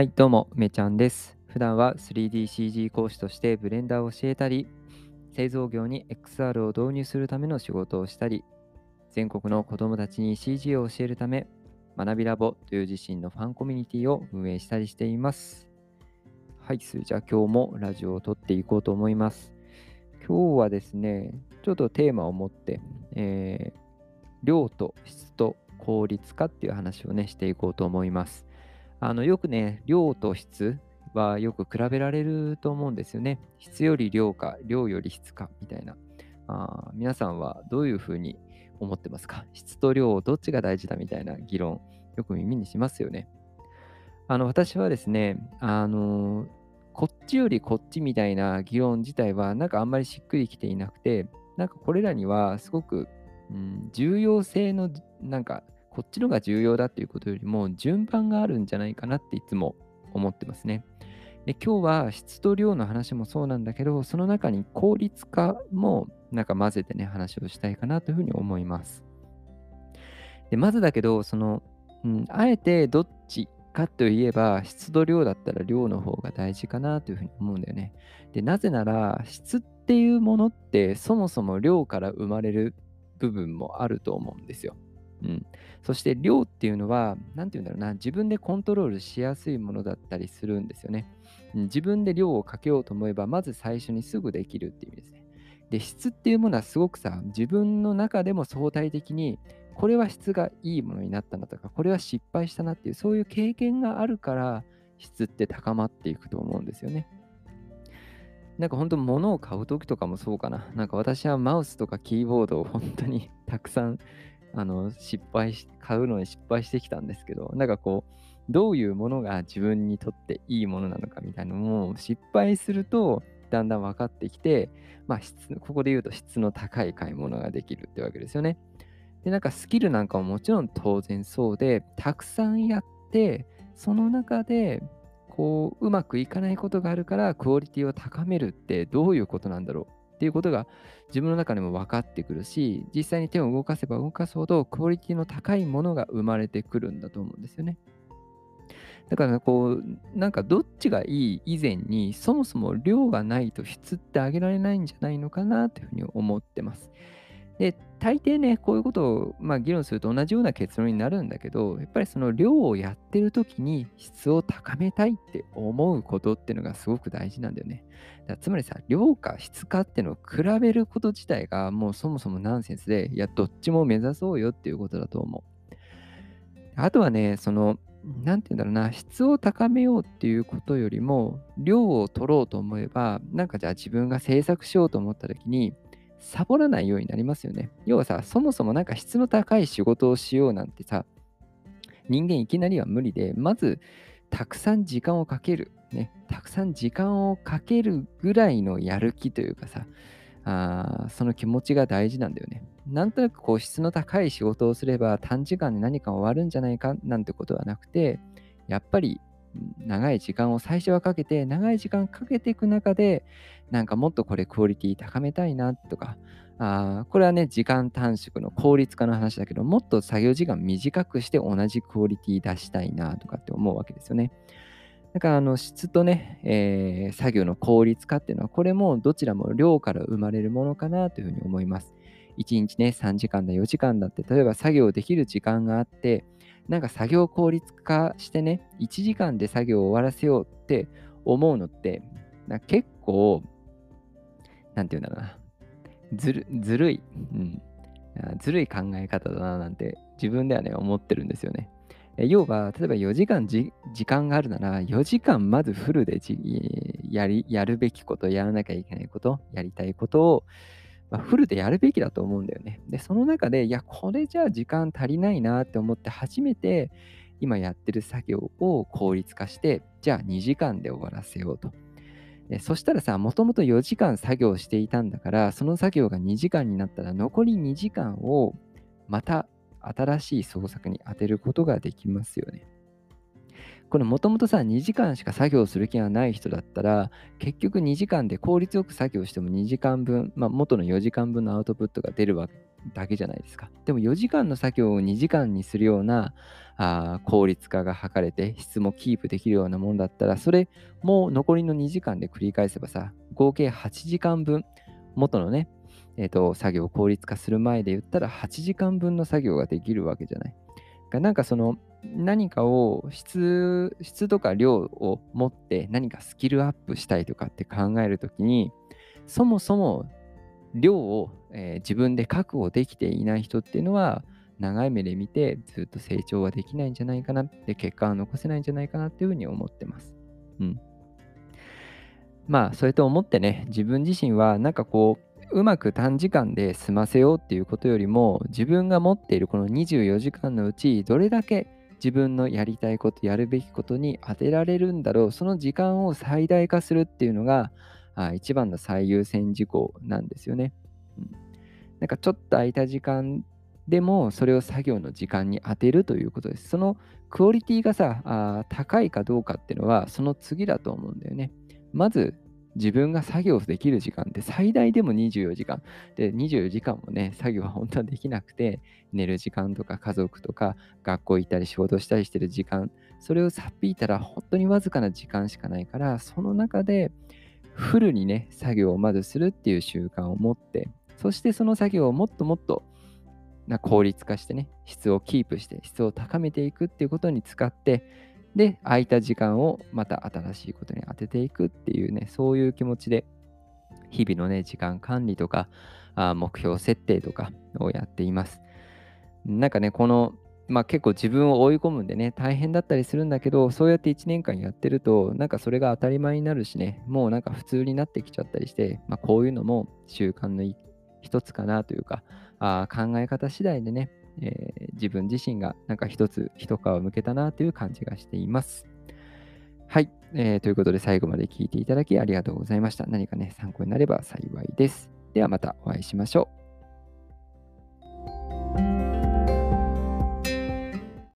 はい、どうも、めちゃんです。普段は 3DCG 講師としてブレンダーを教えたり、製造業に XR を導入するための仕事をしたり、全国の子どもたちに CG を教えるため、学びラボという自身のファンコミュニティを運営したりしています。はい、それじゃあ今日もラジオを撮っていこうと思います。今日はですね、ちょっとテーマを持って、えー量と質と効率化っていう話をね、していこうと思います。あのよくね、量と質はよく比べられると思うんですよね。質より量か、量より質かみたいな。あ皆さんはどういうふうに思ってますか？質と量どっちが大事だみたいな議論、よく耳にしますよね。あの私はですね、あのこっちよりこっちみたいな議論自体はなんかあんまりしっくりきていなくて、なんかこれらにはすごく、うん、重要性のなんかこっちのが重要だっていうことよりも順番があるんじゃないかなっていつも思ってますね。で今日は質と量の話もそうなんだけど、その中に効率化もなんか混ぜてね、話をしたいかなというふうに思います。でまずだけど、その、うん、あえてどっちかといえば、質と量だったら量の方が大事かなというふうに思うんだよね。でなぜなら、質っていうものってそもそも量から生まれる部分もあると思うんですよ。うん、そして量っていうのは、何て言うんだろうな、自分でコントロールしやすいものだったりするんですよね。うん自分で量をかけようと思えば、まず最初にすぐできるっていう意味ですね。で、質っていうものはすごくさ、自分の中でも相対的に、これは質がいいものになったなとか、これは失敗したなっていう、そういう経験があるから、質って高まっていくと思うんですよね。なんか本当物を買う時とかもそうかな。なんか私はマウスとかキーボードを本当にたくさんあの失敗し、買うのに失敗してきたんですけど、なんかこう、どういうものが自分にとっていいものなのかみたいなのも失敗するとだんだん分かってきて、まあ質、ここで言うと質の高い買い物ができるってわけですよね。で、なんかスキルなんかももちろん当然そうで、たくさんやって、その中でこううまくいかないことがあるからクオリティを高めるってどういうことなんだろう？っていうことが自分の中でも分かってくるし実際に手を動かせば動かすほどクオリティの高いものが生まれてくるんだと思うんですよね。だからこうなんかどっちがいい以前にそもそも量がないと質って上げられないんじゃないのかなというふうに思ってます。で大抵ねこういうことを、まあ、議論すると同じような結論になるんだけどやっぱりその量をやってる時に質を高めたいって思うことっていうのがすごく大事なんだよね。だつまりさ量か質かっていうのを比べること自体がもうそもそもナンセンスでいやどっちも目指そうよっていうことだと思う。あとはねそのなんて言うんだろうな質を高めようっていうことよりも量を取ろうと思えばなんかじゃあ自分が制作しようと思った時にサボらないようになりますよね。要はさ、そもそもなんか質の高い仕事をしようなんてさ、人間いきなりは無理で、まずたくさん時間をかける、ね、たくさん時間をかけるぐらいのやる気というかさ、あその気持ちが大事なんだよね。なんとなくこう質の高い仕事をすれば短時間で何か終わるんじゃないかなんてことはなくて、やっぱり長い時間を最初はかけて、長い時間かけていく中で、なんかもっとこれクオリティ高めたいなとか、あこれはね、時間短縮の効率化の話だけど、もっと作業時間短くして同じクオリティ出したいなとかって思うわけですよね。だからあの質とね、えー作業の効率化っていうのは、これもどちらも量から生まれるものかなというふうに思います。1日ね、3時間だ、4時間だって、例えば作業できる時間があって、なんか作業効率化してね、1時間で作業を終わらせようって思うのって、な結構、なんていうんだろうな、ずるずるい、うん、ずるい考え方だななんて自分ではね、思ってるんですよね。え要は、例えば4時間時間があるなら、4時間まずフルでやりやるべきこと、やらなきゃいけないこと、やりたいことを、まあ、フルでやるべきだと思うんだよね。で、その中で、いや、これじゃあ時間足りないなって思って初めて、今やってる作業を効率化して、じゃあ2時間で終わらせようと。でそしたらさ、もともと4時間作業していたんだから、その作業が2時間になったら、残り2時間をまた新しい創作に当てることができますよね。これもともとさ、2時間しか作業する気がない人だったら、結局2時間で効率よく作業しても2時間分、まあ、元の4時間分のアウトプットが出るわけだけじゃないですか。でも4時間の作業を2時間にするようなあ効率化が図れて質もキープできるようなもんだったらそれも残りの2時間で繰り返せばさ合計8時間分元のね、えーと、作業を効率化する前で言ったら8時間分の作業ができるわけじゃない。なんかその何かを質質とか量を持って何かスキルアップしたいとかって考えるときにそもそも量を、えー、自分で確保できていない人っていうのは長い目で見てずっと成長はできないんじゃないかなって結果は残せないんじゃないかなっていうふうに思ってます。うん。まあそれと思ってね自分自身はなんかこううまく短時間で済ませようっていうことよりも自分が持っているこの24時間のうちどれだけ自分のやりたいことやるべきことに当てられるんだろうその時間を最大化するっていうのがあ一番の最優先事項なんですよね。うん、なんかちょっと空いた時間でもそれを作業の時間に当てるということです。そのクオリティがさあ高いかどうかっていうのはその次だと思うんだよね。まず自分が作業できる時間って最大でも24時間。で、24時間もね、作業は本当はできなくて、寝る時間とか家族とか学校行ったり仕事したりしてる時間、それをさっぴいたら本当にわずかな時間しかないから、その中でフルにね、作業をまずするっていう習慣を持って、そしてその作業をもっともっとな効率化してね、質をキープして、質を高めていくっていうことに使って、で、空いた時間をまた新しいことに当てていくっていうね、そういう気持ちで、日々のね、時間管理とか、あ目標設定とかをやっています。なんかね、この、まあ結構自分を追い込むんでね、大変だったりするんだけど、そうやって1年間やってると、なんかそれが当たり前になるしね、もうなんか普通になってきちゃったりして、まあこういうのも習慣の一つかなというか、あ考え方次第でね、えー、自分自身がなんか一つ一皮むけたなという感じがしています。はい、えー、ということで最後まで聞いていただきありがとうございました。何かね、参考になれば幸いです。ではまたお会いしましょう。